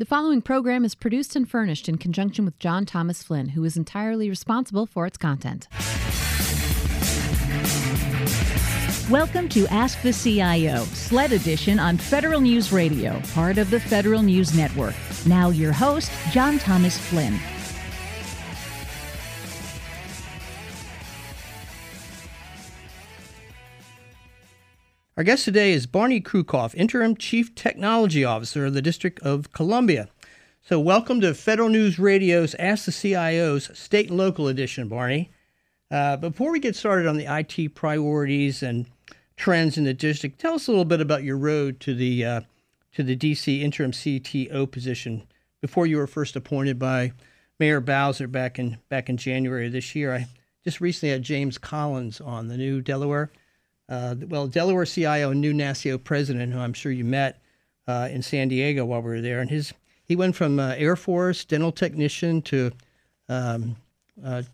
The following program is produced and furnished in conjunction with John Thomas Flynn, who is entirely responsible for its content. Welcome to Ask the CIO, SLED edition on Federal News Radio, part of the Federal News Network. Now, your host, John Thomas Flynn. Our guest today is Barney Krucoff, Interim Chief Technology Officer of the District of Columbia. So, welcome to Federal News Radio's Ask the CIO's State and Local Edition, Barney. Uh, before we get started on the IT priorities and trends in the district, tell us a little bit about your road to the uh, to the DC interim CTO position before you were first appointed by Mayor Bowser back in back in January this year. I just recently had James Collins on the new Delaware uh, well, Delaware CIO and new NASCIO president, who I'm sure you met uh, in San Diego while we were there, and his he went from uh, Air Force dental technician to um,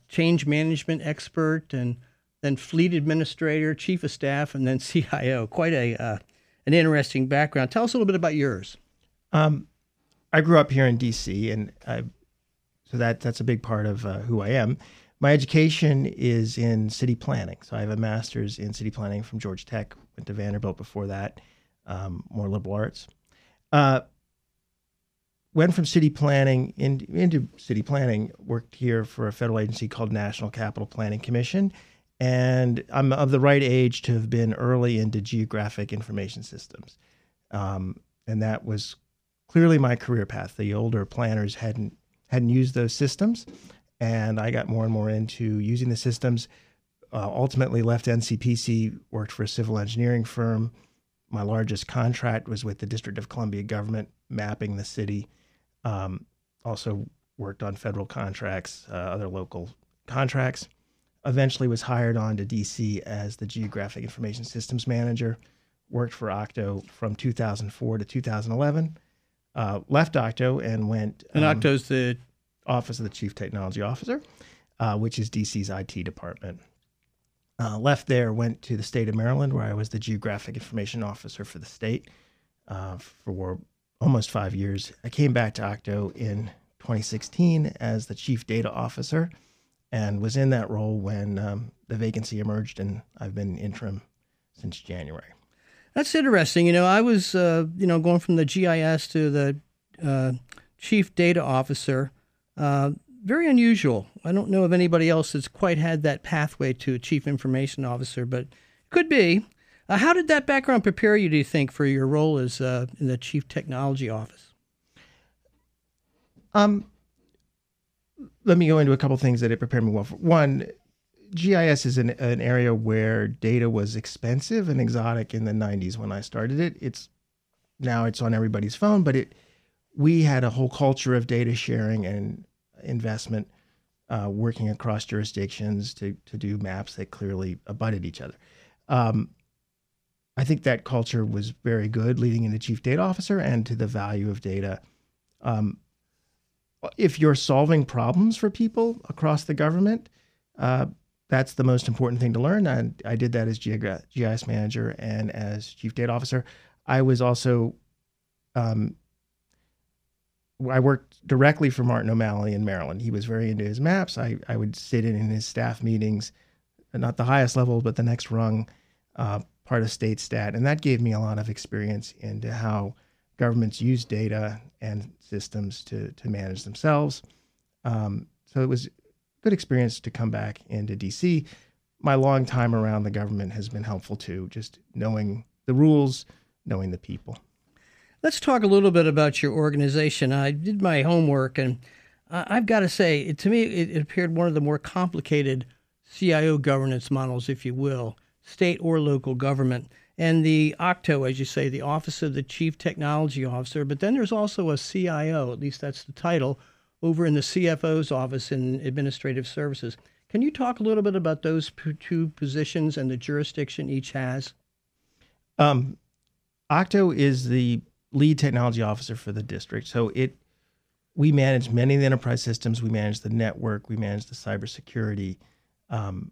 change management expert, and then fleet administrator, chief of staff, and then CIO. Quite a uh, an interesting background. Tell us a little bit about yours. Um, I grew up here in D.C., and I, so that that's a big part of uh, who I am. My education is in city planning. So I have a master's in city planning from Georgia Tech, went to Vanderbilt before that, um, more liberal arts. Uh, went from city planning in, into city planning, worked here for a federal agency called National Capital Planning Commission. And I'm of the right age to have been early into geographic information systems. Um, and that was clearly my career path. The older planners hadn't hadn't used those systems and I got more and more into using the systems. Uh, ultimately, left NCPC, worked for a civil engineering firm. My largest contract was with the District of Columbia government, mapping the city. Um, also worked on federal contracts, uh, other local contracts. Eventually, was hired on to DC as the Geographic Information Systems Manager. Worked for Octo from 2004 to 2011. Uh, left Octo and went. And um, Octo's the Office of the Chief Technology Officer, uh, which is DC's IT department. Uh, left there, went to the state of Maryland, where I was the Geographic Information Officer for the state uh, for almost five years. I came back to Octo in 2016 as the Chief Data Officer and was in that role when um, the vacancy emerged, and I've been interim since January. That's interesting. You know, I was, uh, you know, going from the GIS to the uh, Chief Data Officer uh, very unusual. I don't know of anybody else that's quite had that pathway to a chief information officer, but could be. Uh, how did that background prepare you, do you think, for your role as uh, in the chief technology office? Um, let me go into a couple things that it prepared me well for. One, GIS is an, an area where data was expensive and exotic in the 90s when I started it. It's now it's on everybody's phone, but it we had a whole culture of data sharing and investment uh, working across jurisdictions to, to do maps that clearly abutted each other. Um, I think that culture was very good leading into chief data officer and to the value of data. Um, if you're solving problems for people across the government, uh, that's the most important thing to learn. And I did that as GIS manager and as chief data officer. I was also um, I worked directly for Martin O'Malley in Maryland. He was very into his maps. I, I would sit in, in his staff meetings, not the highest level, but the next rung, uh, part of StateStat. And that gave me a lot of experience into how governments use data and systems to, to manage themselves. Um, so it was good experience to come back into DC. My long time around the government has been helpful too, just knowing the rules, knowing the people. Let's talk a little bit about your organization. I did my homework, and I've got to say, to me, it appeared one of the more complicated CIO governance models, if you will, state or local government. And the OCTO, as you say, the Office of the Chief Technology Officer, but then there's also a CIO, at least that's the title, over in the CFO's office in administrative services. Can you talk a little bit about those two positions and the jurisdiction each has? Um, OCTO is the lead technology officer for the district. So it we manage many of the enterprise systems. We manage the network. We manage the cybersecurity, um,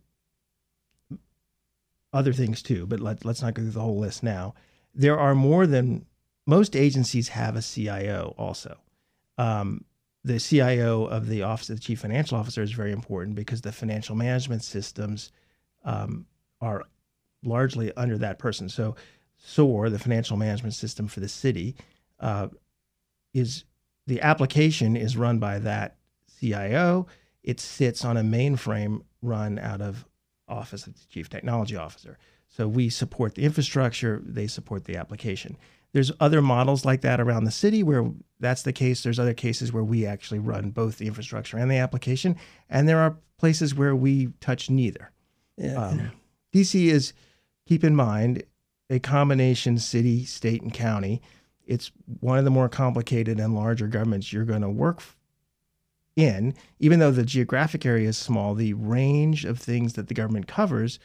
other things too. But let, let's not go through the whole list now. There are more than most agencies have a CIO also. Um, the CIO of the Office of the Chief Financial Officer is very important because the financial management systems um, are largely under that person. So, SOAR, the financial management system for the city, uh, is the application is run by that CIO. It sits on a mainframe run out of Office of the Chief Technology Officer. So we support the infrastructure, they support the application. There's other models like that around the city where that's the case. There's other cases where we actually run both the infrastructure and the application, and there are places where we touch neither. Yeah. Um, DC is, keep in mind, a combination city, state, and county. It's one of the more complicated and larger governments you're going to work in. Even though the geographic area is small, the range of things that the government covers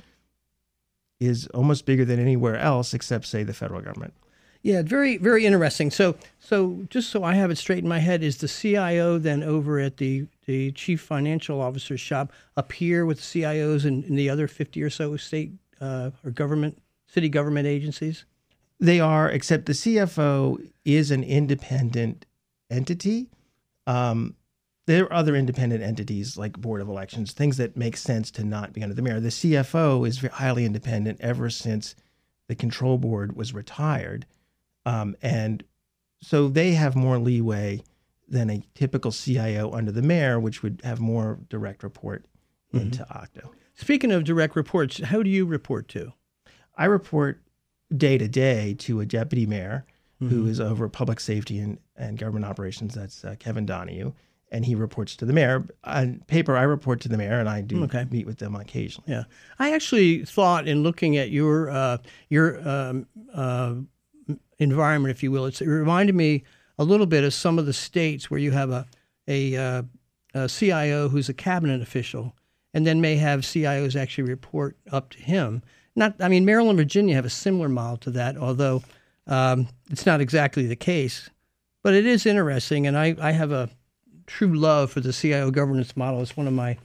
is almost bigger than anywhere else except, say, the federal government. Yeah, very, very interesting. So, so just so I have it straight in my head, is the CIO then over at the the chief financial officer's shop up here with the CIOs and, and the other fifty or so state uh, or government, city government agencies? They are, except the CFO is an independent entity. Um, there are other independent entities like board of elections, things that make sense to not be under the mayor. The CFO is highly independent ever since the control board was retired, um, and so they have more leeway than a typical CIO under the mayor, which would have more direct report mm-hmm. into Octo. Speaking of direct reports, how do you report to? I report day to day to a deputy mayor mm-hmm. who is over public safety and, and government operations. That's uh, Kevin Donahue and he reports to the mayor. On paper, I report to the mayor, and I do okay. meet with them occasionally. Yeah, I actually thought in looking at your uh, your um, uh, environment, if you will, it reminded me a little bit of some of the states where you have a a, uh, a CIO who's a cabinet official, and then may have CIOs actually report up to him. Not, I mean, Maryland, Virginia have a similar model to that, although um, it's not exactly the case. But it is interesting, and I, I have a true love for the CIO governance model. It's one of my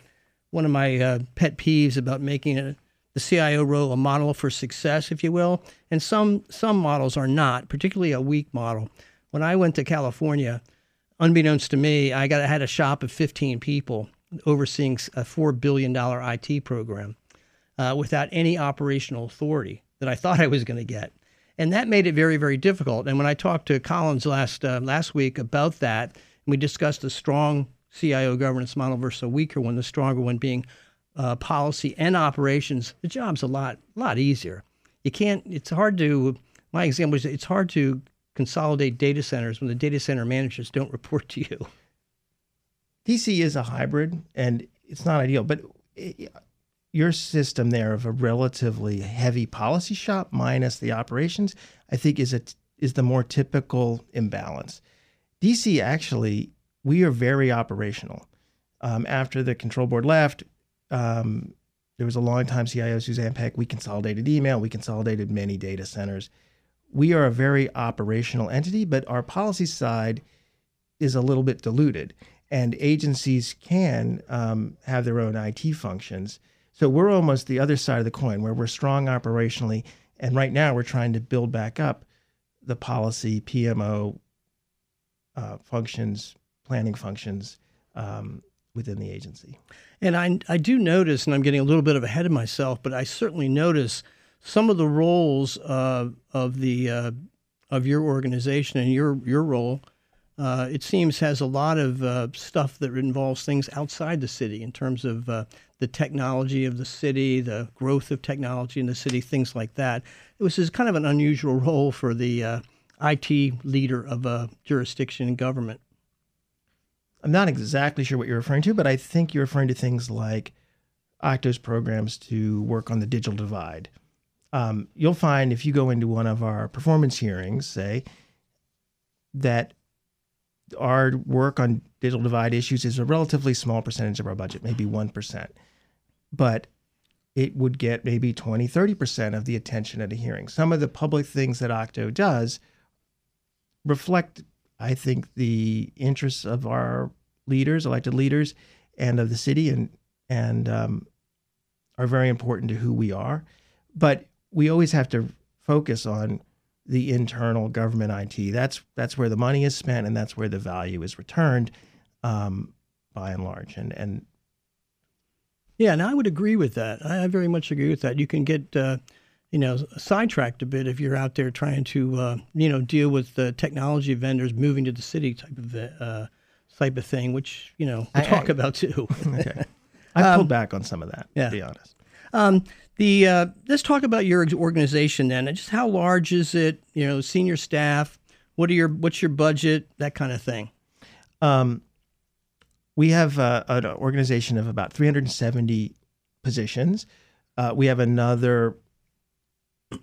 one of my uh, pet peeves about making it, the CIO role a model for success, if you will. And some some models are not, particularly a weak model. When I went to California, unbeknownst to me, I got I had a shop of 15 people overseeing a four billion dollar IT program uh, without any operational authority that I thought I was going to get. And that made it very, very difficult. And when I talked to Collins last uh, last week about that, we discussed a strong CIO governance model versus a weaker one, the stronger one being uh, policy and operations. The job's a lot, a lot easier. You can't, it's hard to, my example is it's hard to consolidate data centers when the data center managers don't report to you. DC is a hybrid and it's not ideal, but your system there of a relatively heavy policy shop minus the operations, I think is a is the more typical imbalance. DC actually, we are very operational. Um, after the control board left, um, there was a long time CIO Suzanne Peck. We consolidated email, we consolidated many data centers. We are a very operational entity, but our policy side is a little bit diluted, and agencies can um, have their own IT functions. So we're almost the other side of the coin, where we're strong operationally, and right now we're trying to build back up the policy, PMO, uh, functions, planning functions um, within the agency. And I, I do notice, and I'm getting a little bit of ahead of myself, but I certainly notice some of the roles uh, of the uh, of your organization and your your role. Uh, it seems has a lot of uh, stuff that involves things outside the city in terms of uh, the technology of the city, the growth of technology in the city, things like that. It was kind of an unusual role for the IT leader of a jurisdiction in government. I'm not exactly sure what you're referring to, but I think you're referring to things like Octo's programs to work on the digital divide. Um, you'll find if you go into one of our performance hearings, say, that our work on digital divide issues is a relatively small percentage of our budget, maybe 1%. But it would get maybe 20, 30% of the attention at a hearing. Some of the public things that Octo does reflect, I think, the interests of our leaders, elected leaders, and of the city, and and um, are very important to who we are. But we always have to focus on the internal government IT. That's that's where the money is spent, and that's where the value is returned, um, by and large. And and yeah, and I would agree with that. I very much agree with that. You can get uh, you know sidetracked a bit if you're out there trying to uh, you know deal with the technology vendors moving to the city type of uh, type of thing, which you know we I- talk I- about too. okay. I've pulled back on some of that, yeah. to be honest. Um, the uh, let's talk about your organization then. Just how large is it? You know, senior staff. What are your what's your budget? That kind of thing. Um, we have uh, an organization of about 370 positions. Uh, we have another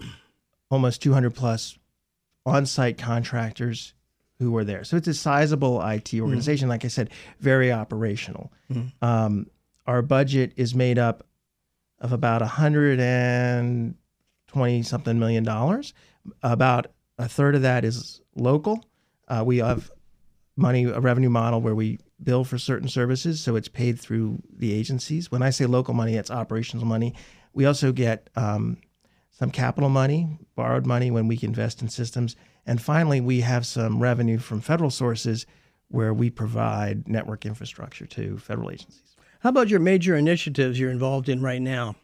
almost 200 plus on-site contractors who are there. So it's a sizable IT organization. Like I said, very operational. Um, our budget is made up of about 120 something million dollars. About a third of that is local. Uh, we have money a revenue model where we bill for certain services, so it's paid through the agencies. When I say local money, it's operational money. We also get um, some capital money, borrowed money when we invest in systems, and finally, we have some revenue from federal sources where we provide network infrastructure to federal agencies. How about your major initiatives you're involved in right now?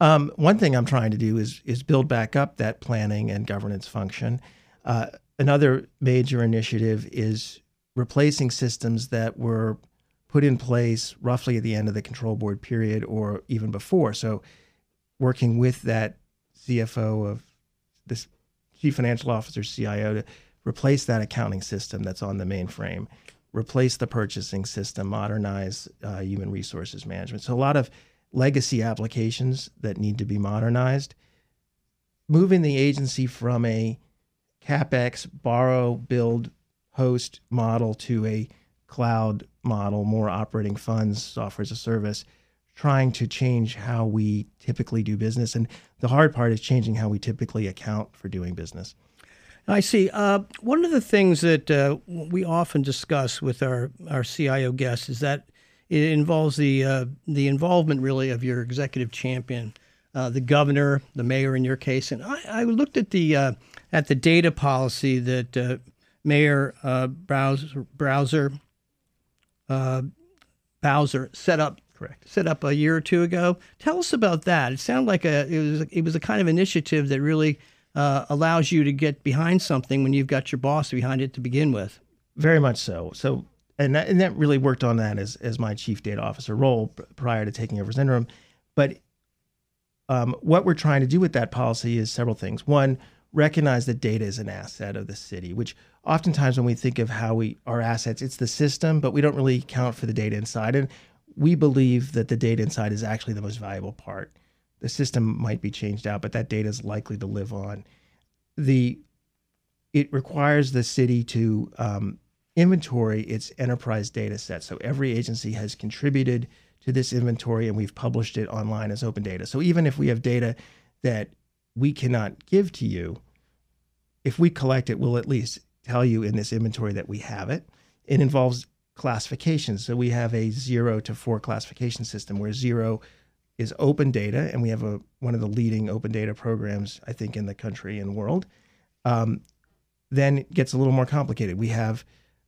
Um, one thing I'm trying to do is is build back up that planning and governance function. Uh, another major initiative is replacing systems that were put in place roughly at the end of the control board period or even before. So, working with that CFO of this chief financial officer CIO to replace that accounting system that's on the mainframe, replace the purchasing system, modernize uh, human resources management. So a lot of legacy applications that need to be modernized. Moving the agency from a capex borrow build host model to a cloud model, more operating funds, software as a service, trying to change how we typically do business. And the hard part is changing how we typically account for doing business. I see. Uh, one of the things that uh, we often discuss with our, our CIO guests is that it involves the uh, the involvement really of your executive champion, uh, the governor, the mayor in your case. And I, I looked at the uh, at the data policy that uh, Mayor uh, Browser, Browser uh, Bowser set up Correct. set up a year or two ago. Tell us about that. It sounded like a it was it was a kind of initiative that really uh, allows you to get behind something when you've got your boss behind it to begin with. Very much so. So, and that, and that really worked on that as as my chief data officer role prior to taking over as interim. But um, what we're trying to do with that policy is several things. One, recognize that data is an asset of the city, which oftentimes when we think of how we our assets, it's the system, but we don't really account for the data inside. And we believe that the data inside is actually the most valuable part. The system might be changed out, but that data is likely to live on. The it requires the city to um, inventory its enterprise data set. So every agency has contributed to this inventory and we've published it online as open data. So even if we have data that we cannot give to you, if we collect it, we'll at least tell you in this inventory that we have it. It involves classifications. So we have a zero to four classification system where zero is open data, and we have a one of the leading open data programs, I think, in the country and world. Um, then it gets a little more complicated. We have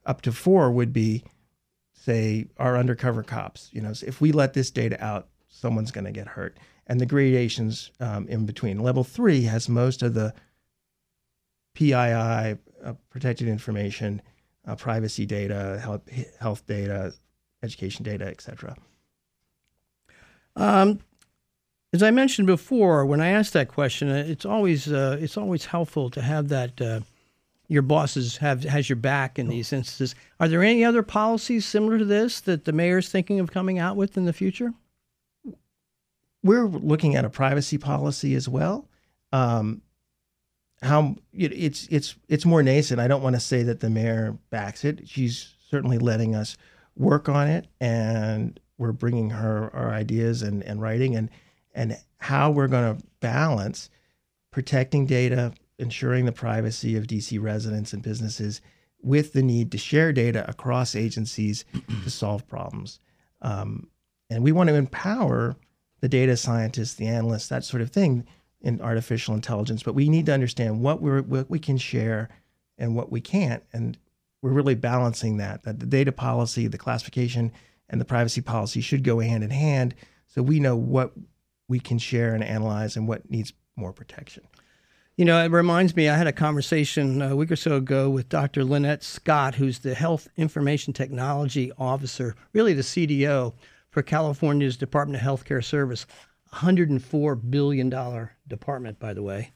up to four would be, say, our undercover cops. You know, so if we let this data out, someone's going to get hurt. And the gradations um, in between. Level three has most of the PII, uh, protected information, uh, privacy data, health, health data, education data, etc. Um, as I mentioned before, when I asked that question, uh, it's always uh, it's always helpful to have that uh, your bosses have has your back in these instances. Are there any other policies similar to this that the mayor's thinking of coming out with in the future? We're looking at a privacy policy as well. Um, how it, it's it's it's more nascent. I don't want to say that the mayor backs it. She's certainly letting us work on it, and we're bringing her our ideas and and writing and and how we're going to balance protecting data, ensuring the privacy of DC residents and businesses, with the need to share data across agencies to solve problems. Um, and we want to empower the data scientists, the analysts, that sort of thing. in artificial intelligence, but we need to understand what we what we can share and what we can't, and we're really balancing that. That the data policy, the classification, and the privacy policy should go hand in hand, so we know what we can share and analyze and what needs more protection. You know, it reminds me, I had a conversation a week or so ago with Dr. Lynette Scott, who's the Health Information Technology Officer, really the CDO for California's Department of Healthcare Service. $104 billion department, by the way.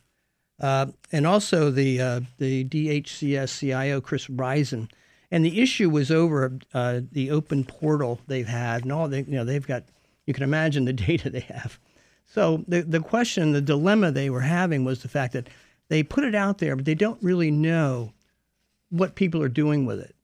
Uh, and also the uh, the DHCS CIO Chris Risen, and the issue was over uh, the open portal they've had, and all they you know they've got. You can imagine the data they have. So the the question, the dilemma they were having was the fact that they put it out there, but they don't really know what people are doing with it,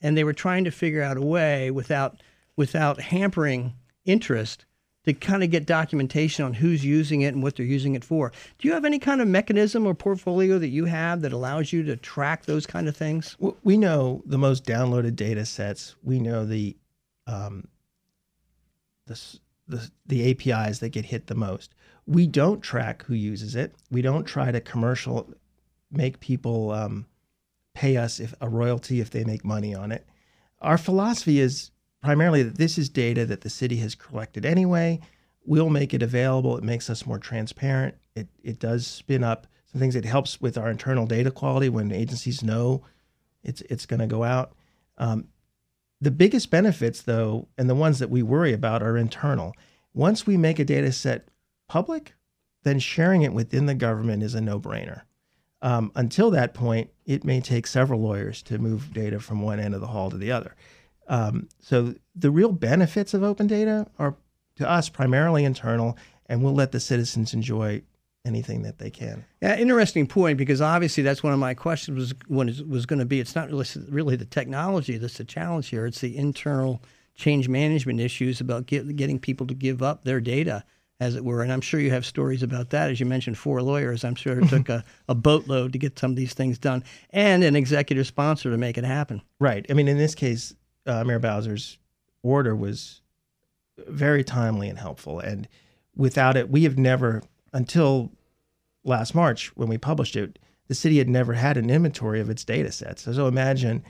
and they were trying to figure out a way without without hampering interest to kind of get documentation on who's using it and what they're using it for. Do you have any kind of mechanism or portfolio that you have that allows you to track those kind of things? We know the most downloaded data sets. We know the um, the, the the APIs that get hit the most. We don't track who uses it. We don't try to commercial make people um, pay us if a royalty if they make money on it. Our philosophy is primarily that this is data that the city has collected anyway. We'll make it available. It makes us more transparent. It, it does spin up some things. It helps with our internal data quality when agencies know it's, it's going to go out. Um, the biggest benefits, though, and the ones that we worry about are internal. Once we make a data set public, then sharing it within the government is a no brainer. Um, until that point, it may take several lawyers to move data from one end of the hall to the other. Um, so the real benefits of open data are to us primarily internal, and we'll let the citizens enjoy anything that they can. Yeah, interesting point because obviously that's one of my questions was was, was going to be. It's not really really the technology that's the challenge here. It's the internal change management issues about get, getting people to give up their data, as it were. And I'm sure you have stories about that. As you mentioned, four lawyers. I'm sure it took a, a boatload to get some of these things done, and an executive sponsor to make it happen. Right. I mean, in this case, uh, Mayor Bowser's order was very timely and helpful. And without it, we have never, until last March when we published it, the city had never had an inventory of its data sets. So, imagine,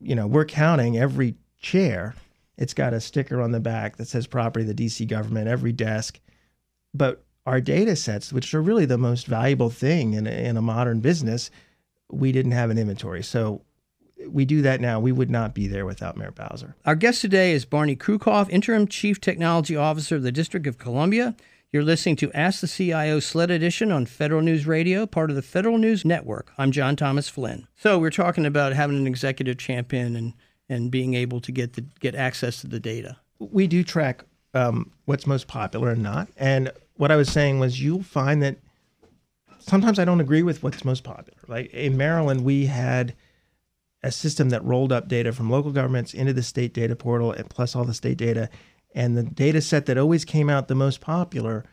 you know, we're counting every chair. It's got a sticker on the back that says property of the DC government, every desk. But our data sets, which are really the most valuable thing in a, in a modern business, we didn't have an inventory. So we do that now. We would not be there without Mayor Bowser. Our guest today is Barney Krucoff, Interim Chief Technology Officer of the District of Columbia. You're listening to Ask the CIO SLED Edition on Federal News Radio, part of the Federal News Network. I'm John Thomas Flynn. So we're talking about having an executive champion and, and being able to get the, get access to the data. We do track um, what's most popular and not. And what I was saying was you'll find that sometimes I don't agree with what's most popular. Like in Maryland, we had – a system that rolled up data from local governments into the state data portal and plus all the state data. And the data set that always came out the most popular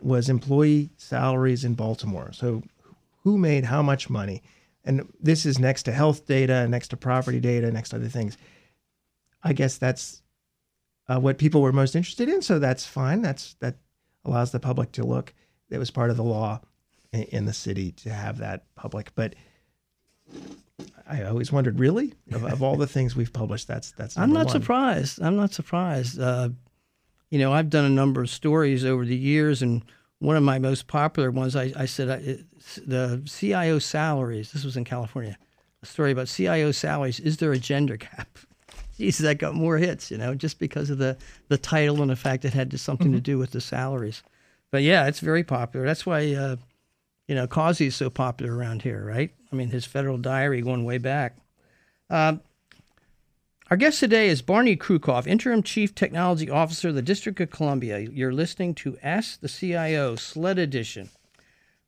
was employee salaries in Baltimore. So who made how much money? And this is next to health data, next to property data, next to other things. I guess that's uh, what people were most interested in. So that's fine. That's that allows the public to look. It was part of the law in, in the city to have that public. But I always wondered, really, of, of, all the things we've published, that's that's. I'm not one. surprised. I'm not surprised. Uh, you know, I've done a number of stories over the years, and one of my most popular ones, I, I said, I, the CIO salaries. This was in California. A story about CIO salaries. Is there a gender gap? Jesus, that got more hits. You know, just because of the the title and the fact it had something mm-hmm. to do with the salaries. But yeah, it's very popular. That's why. Uh, you know, Causey is so popular around here, right? I mean, his federal diary going way back. Uh, our guest today is Barney Krucoff, Interim Chief Technology Officer of the District of Columbia. You're listening to Ask the CIO SLED Edition.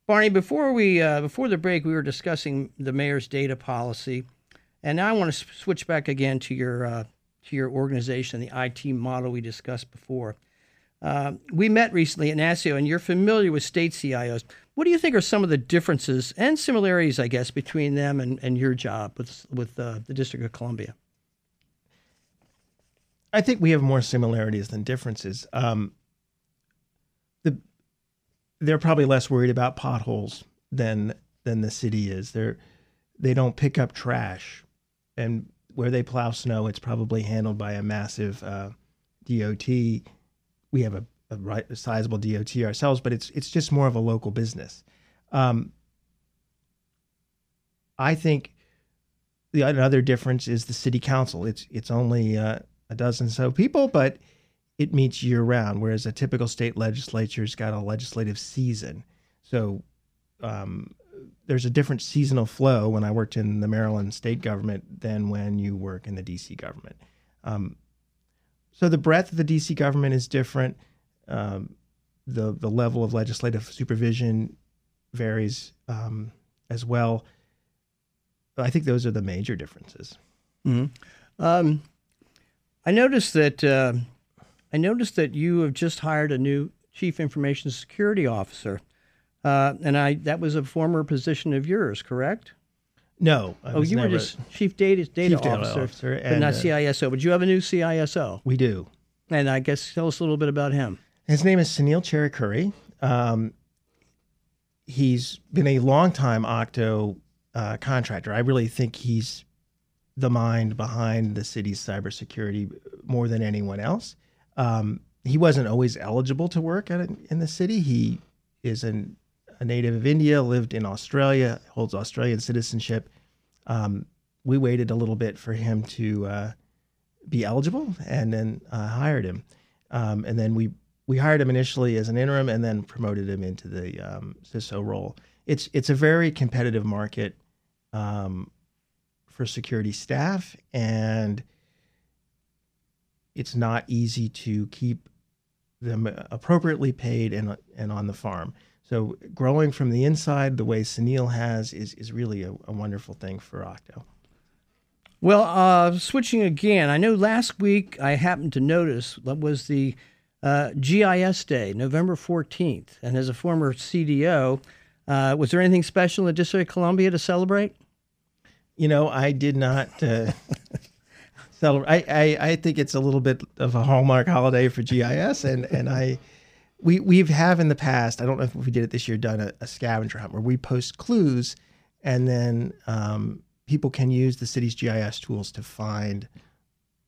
Barney, before we uh, before the break, we were discussing the mayor's data policy, and now I want to switch back again to your uh, to your organization, the IT model we discussed before. Uh, we met recently at NASCIO, and you're familiar with state CIOs. What do you think are some of the differences and similarities, I guess, between them and, and your job with with uh, the District of Columbia? I think we have more similarities than differences. Um, the they're probably less worried about potholes than than the city is. They're they don't pick up trash, and where they plow snow, it's probably handled by a massive uh, DOT. We have a, a, right, a, sizable DOT ourselves, but it's it's just more of a local business. Um, I think the another difference is the city council. It's it's only uh, a dozen so people, but it meets year round. Whereas a typical state legislature's got a legislative season, so um, there's a different seasonal flow when I worked in the Maryland state government than when you work in the DC government. Um, so the breadth of the DC government is different. Um, the the level of legislative supervision varies um, as well. I think those are the major differences. Mm-hmm. Um, I noticed that uh, I noticed that you have just hired a new chief information security officer, uh, and I that was a former position of yours, correct? No. oh, you were just chief data data chief officer, data officer but not uh, CISO. But you have a new CISO. We do. And I guess tell us a little bit about him. His name is Sunil Cherukuri. Um, he's been a longtime Octo uh, contractor. I really think he's the mind behind the city's cybersecurity more than anyone else. Um, he wasn't always eligible to work at, in the city. He is an, a native of India, lived in Australia, holds Australian citizenship. Um, we waited a little bit for him to uh, be eligible, and then uh, hired him. Um, and then we we hired him initially as an interim, and then promoted him into the um, CISO role. It's it's a very competitive market um, for security staff, and it's not easy to keep them appropriately paid and and on the farm. So growing from the inside, the way Sunil has, is is really a, a wonderful thing for Octo. Well, uh, switching again, I know last week I happened to notice that was the uh, GIS Day, November 14th. And as a former CDO, uh, was there anything special in the District of Columbia to celebrate? You know, I did not uh, celebrate. I, I, I think it's a little bit of a hallmark holiday for GIS, and and I we we've have in the past. I don't know if we did it this year. Done a, a scavenger hunt where we post clues, and then um, people can use the city's GIS tools to find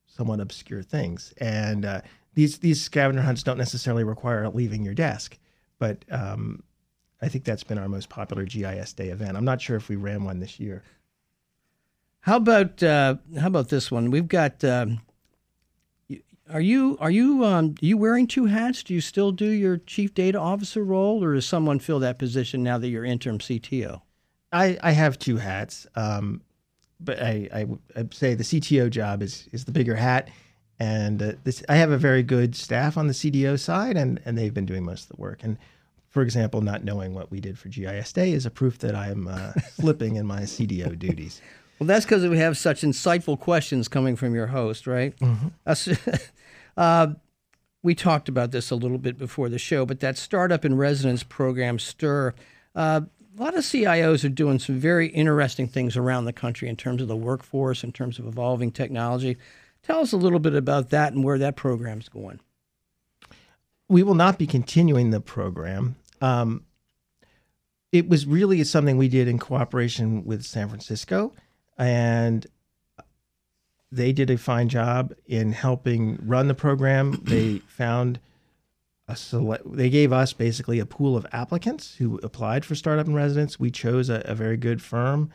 somewhat obscure things. And uh, these these scavenger hunts don't necessarily require leaving your desk, but um, I think that's been our most popular GIS Day event. I'm not sure if we ran one this year. How about uh, how about this one? We've got. Um, are you are you um, are you wearing two hats? Do you still do your chief data officer role, or does someone fill that position now that you're interim CTO? I, I have two hats, um, but I, I I'd say the CTO job is is the bigger hat, and uh, this I have a very good staff on the CDO side, and and they've been doing most of the work. And for example, not knowing what we did for GIS Day is a proof that I'm uh, slipping in my CDO duties. Well, that's because we have such insightful questions coming from your host, right? Mm-hmm. uh, we talked about this a little bit before the show, but that startup in residence program, STIR, uh, a lot of CIOs are doing some very interesting things around the country in terms of the workforce, in terms of evolving technology. Tell us a little bit about that and where that program's going. We will not be continuing the program. Um, it was really something we did in cooperation with San Francisco, and they did a fine job in helping run the program. They found a select, they gave us basically a pool of applicants who applied for startup and residence. We chose a, a very good firm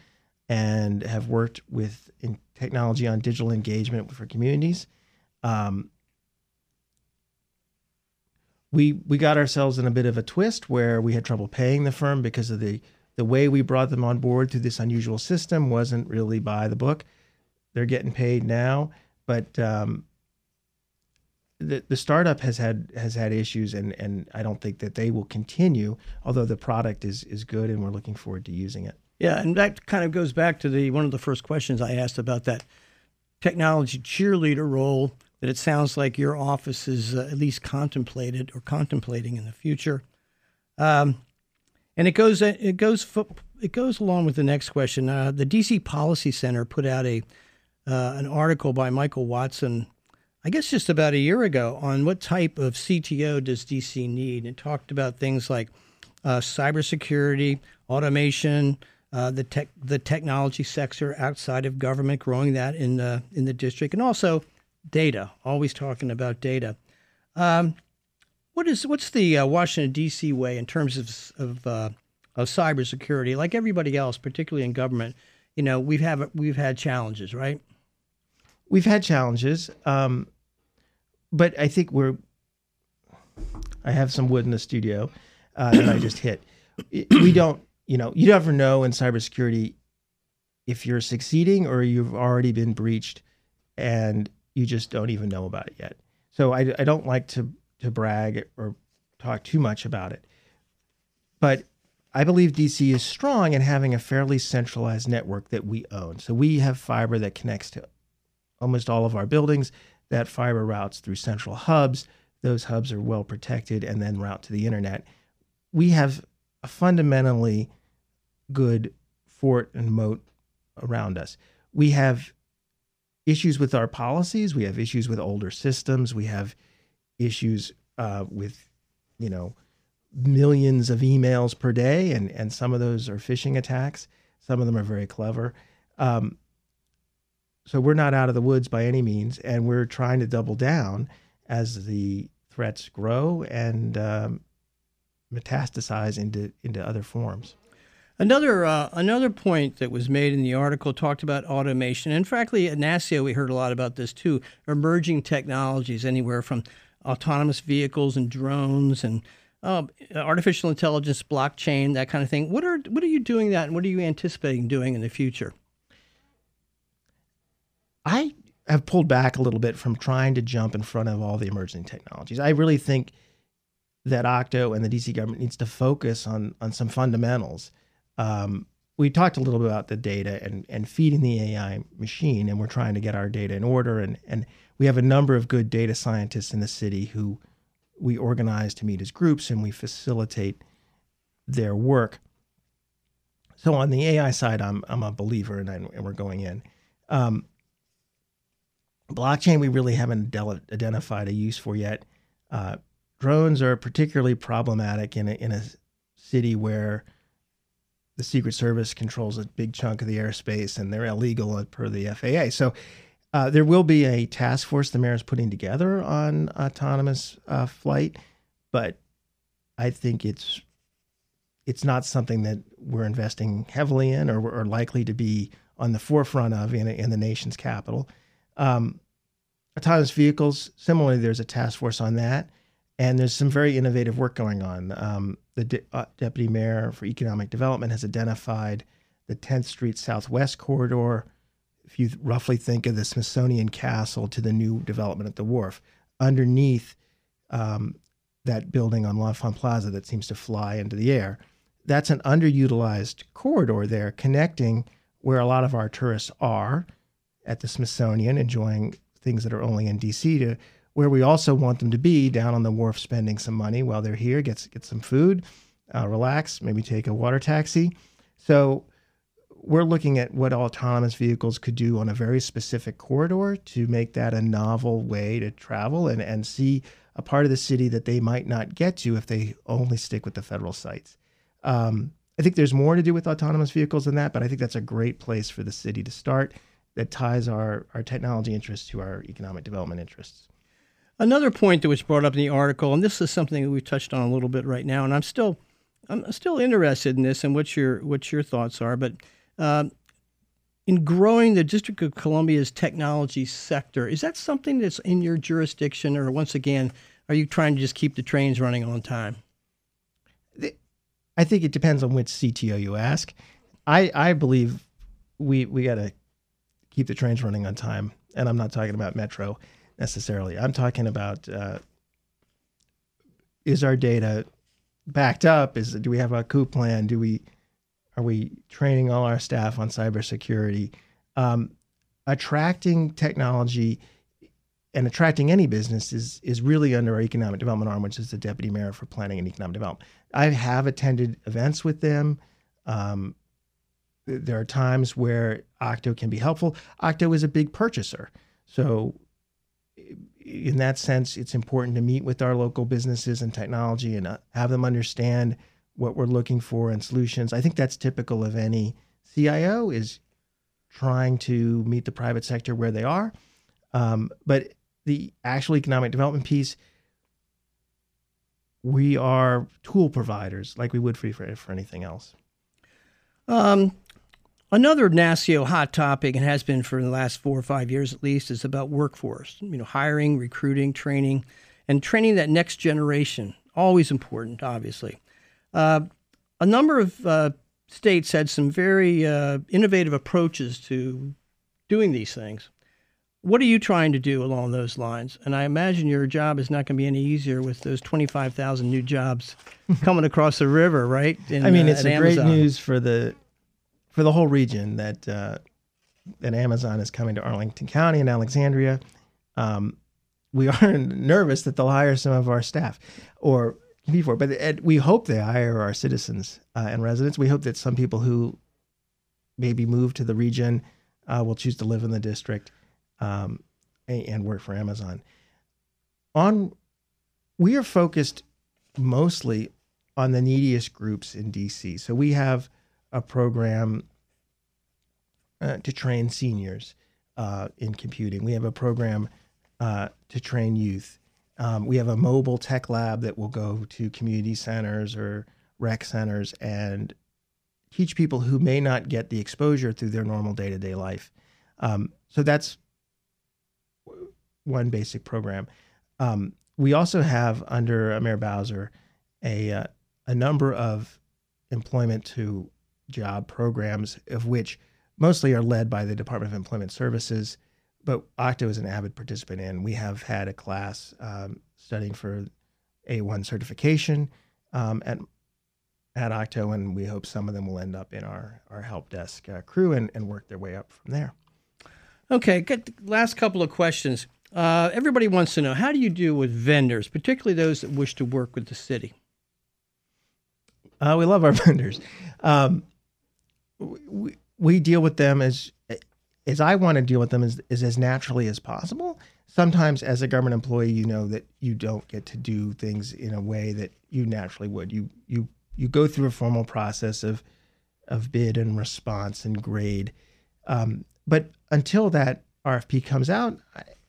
and have worked with in technology on digital engagement for communities. Um, we we got ourselves in a bit of a twist where we had trouble paying the firm because of the the way we brought them on board through this unusual system wasn't really by the book. They're getting paid now, but um, the, the startup has had has had issues and and I don't think that they will continue although the product is is good and we're looking forward to using it. Yeah, and that kind of goes back to the one of the first questions I asked about that technology cheerleader role that it sounds like your office is uh, at least contemplated or contemplating in the future. Um, and it goes it goes it goes along with the next question. Uh, the DC Policy Center put out a uh, an article by Michael Watson I guess just about a year ago on what type of CTO does DC need and talked about things like uh, cybersecurity, automation, uh, the tech, the technology sector outside of government, growing that in the in the district, and also data. Always talking about data. Um, what is what's the uh, Washington D.C. way in terms of of uh, of cybersecurity? Like everybody else, particularly in government, you know, we've have we've had challenges, right? We've had challenges, um, but I think we're. I have some wood in the studio uh, that I just hit. We don't, you know, you never know in cybersecurity if you're succeeding or you've already been breached, and you just don't even know about it yet. So I, I don't like to to brag or talk too much about it, but I believe DC is strong in having a fairly centralized network that we own. So we have fiber that connects to almost all of our buildings. That fiber routes through central hubs. Those hubs are well protected and then route to the internet. We have a fundamentally good fort and moat around us. We have issues with our policies. We have issues with older systems. We have issues uh, with, you know, millions of emails per day, and and some of those are phishing attacks. Some of them are very clever. Um, so we're not out of the woods by any means, and we're trying to double down as the threats grow and um, metastasize into into other forms. Another uh, another point that was made in the article talked about automation, and frankly, at NASCIO we heard a lot about this too. Emerging technologies, anywhere from autonomous vehicles and drones and uh, artificial intelligence, blockchain, that kind of thing. What are what are you doing that, and what are you anticipating doing in the future? I have pulled back a little bit from trying to jump in front of all the emerging technologies. I really think that Octo and the DC government needs to focus on on some fundamentals. Um, we talked a little bit about the data and, and feeding the AI machine, and we're trying to get our data in order. And, and we have a number of good data scientists in the city who we organize to meet as groups and we facilitate their work. So on the AI side, I'm I'm a believer, and, I, and we're going in. Um, blockchain, we really haven't identified a use for yet. Uh, drones are particularly problematic in a, in a city where the Secret Service controls a big chunk of the airspace and they're illegal per the FAA. So uh, there will be a task force the mayor is putting together on autonomous uh, flight, but I think it's it's not something that we're investing heavily in or, or likely to be on the forefront of in, in the nation's capital. Um, autonomous vehicles, similarly, there's a task force on that, and there's some very innovative work going on. Um, the de- uh, deputy mayor for economic development has identified the 10th Street Southwest corridor if you roughly think of the Smithsonian Castle to the new development at the wharf, underneath um, that building on L'Enfant Plaza that seems to fly into the air, that's an underutilized corridor there connecting where a lot of our tourists are at the Smithsonian, enjoying things that are only in DC, to where we also want them to be down on the wharf, spending some money while they're here, get get some food, uh, relax, maybe take a water taxi. So we're looking at what autonomous vehicles could do on a very specific corridor to make that a novel way to travel and, and see a part of the city that they might not get to if they only stick with the federal sites. Um, I think there's more to do with autonomous vehicles than that, but I think that's a great place for the city to start that ties our, our technology interests to our economic development interests. Another point that was brought up in the article, and this is something that we've touched on a little bit right now, and I'm still I'm still interested in this and what your what your thoughts are, but uh, in growing the District of Columbia's technology sector, is that something that's in your jurisdiction, or once again, are you trying to just keep the trains running on time? I think it depends on which CTO you ask. I, I believe we we got to keep the trains running on time, and I'm not talking about Metro necessarily. I'm talking about uh, is our data backed up? Is do we have a COOP plan? Do we are we training all our staff on cybersecurity? Um, attracting technology and attracting any business is is really under our economic development arm, which is the deputy mayor for planning and economic development. I have attended events with them. Um, there are times where Octo can be helpful. Octo is a big purchaser, so in that sense, it's important to meet with our local businesses and technology and uh, have them understand what we're looking for and solutions. I think that's typical of any CIO is trying to meet the private sector where they are. Um, but the actual economic development piece, we are tool providers like we would for, for anything else. Um, another NASCIO hot topic, and has been for the last four or five years at least, is about workforce. You know, hiring, recruiting, training, and training that next generation. Always important, obviously. Uh, a number of uh, states had some very uh, innovative approaches to doing these things. What are you trying to do along those lines? And I imagine your job is not going to be any easier with those 25,000 new jobs coming across the river, right? In, I mean, it's a great news for the for the whole region that uh, that Amazon is coming to Arlington County and Alexandria. Um, we are nervous that they'll hire some of our staff, or before, but we hope they hire our citizens uh, and residents. We hope that some people who maybe move to the region uh, will choose to live in the district um, and, and work for Amazon. On, we are focused mostly on the neediest groups in DC. So we have a program uh, to train seniors uh, in computing. We have a program uh, to train youth. Um, we have a mobile tech lab that will go to community centers or rec centers and teach people who may not get the exposure through their normal day to day life. Um, so that's one basic program. Um, we also have under Mayor Bowser a uh, a number of employment to job programs, of which mostly are led by the Department of Employment Services but Octo is an avid participant in. We have had a class um, studying for A1 certification um, at at Octo, and we hope some of them will end up in our our help desk uh, crew and, and work their way up from there. Okay, good. Last couple of questions. Uh, everybody wants to know how do you deal with vendors, particularly those that wish to work with the city. Uh, we love our vendors. Um, we, we deal with them as as I want to deal with them is, as naturally as possible. Sometimes, as a government employee, you know that you don't get to do things in a way that you naturally would. You you you go through a formal process of of bid and response and grade. Um, but until that RFP comes out,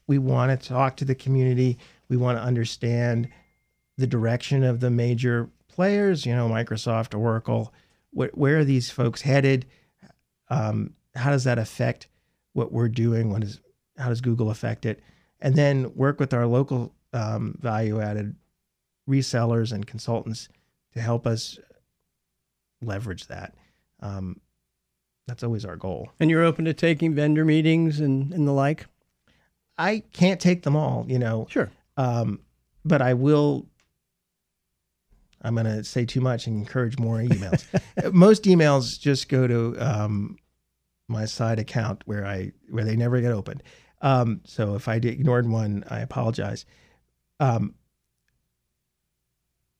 we want to talk to the community. We want to understand the direction of the major players. You know, Microsoft, Oracle. Wh- where are these folks headed? Um, how does that affect what we're doing. What is how does Google affect it? And then work with our local um, value added resellers and consultants to help us leverage that. Um, that's always our goal. And you're open to taking vendor meetings and, and the like? I can't take them all, you know. Sure. Um, but I will. I'm going to say too much and encourage more emails. Most emails just go to um, my side account where I where they never get opened. Um, so if I ignored one, I apologize. Um,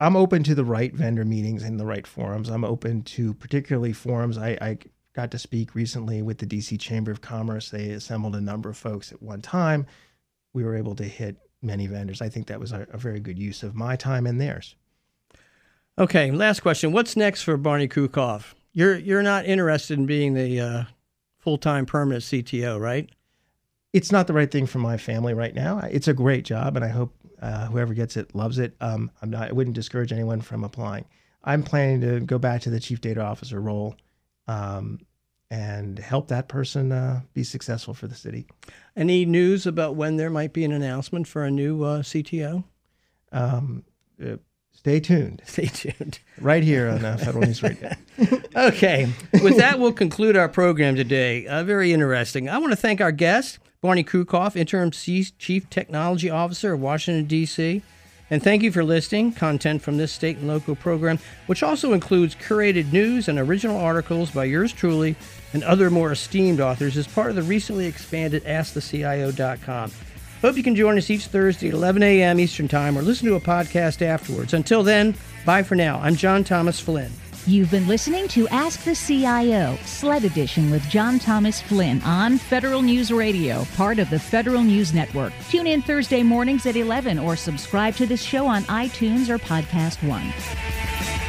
I'm open to the right vendor meetings and the right forums. I'm open to particularly forums. I, I got to speak recently with the DC Chamber of Commerce. They assembled a number of folks at one time. We were able to hit many vendors. I think that was a, a very good use of my time and theirs. Okay, last question. What's next for Barney Krucoff? You're you're not interested in being the uh, full time permanent CTO, right? It's not the right thing for my family right now. It's a great job, and I hope uh, whoever gets it loves it. Um, I'm not. I wouldn't discourage anyone from applying. I'm planning to go back to the chief data officer role, um, and help that person uh, be successful for the city. Any news about when there might be an announcement for a new uh, CTO? Um, uh, Stay tuned. Stay tuned. Right here on uh, Federal News Radio. okay. With that, we'll conclude our program today. Uh, very interesting. I want to thank our guest, Barney Krucoff, Interim Chief Technology Officer of Washington, D.C. And thank you for listening. Content from this state and local program, which also includes curated news and original articles by yours truly and other more esteemed authors, is part of the recently expanded AskTheCIO.com. Hope you can join us each Thursday at 11 a.m. Eastern Time or listen to a podcast afterwards. Until then, bye for now. I'm John Thomas Flynn. You've been listening to Ask the CIO, SLED Edition with John Thomas Flynn on Federal News Radio, part of the Federal News Network. Tune in Thursday mornings at 11 or subscribe to this show on iTunes or Podcast One.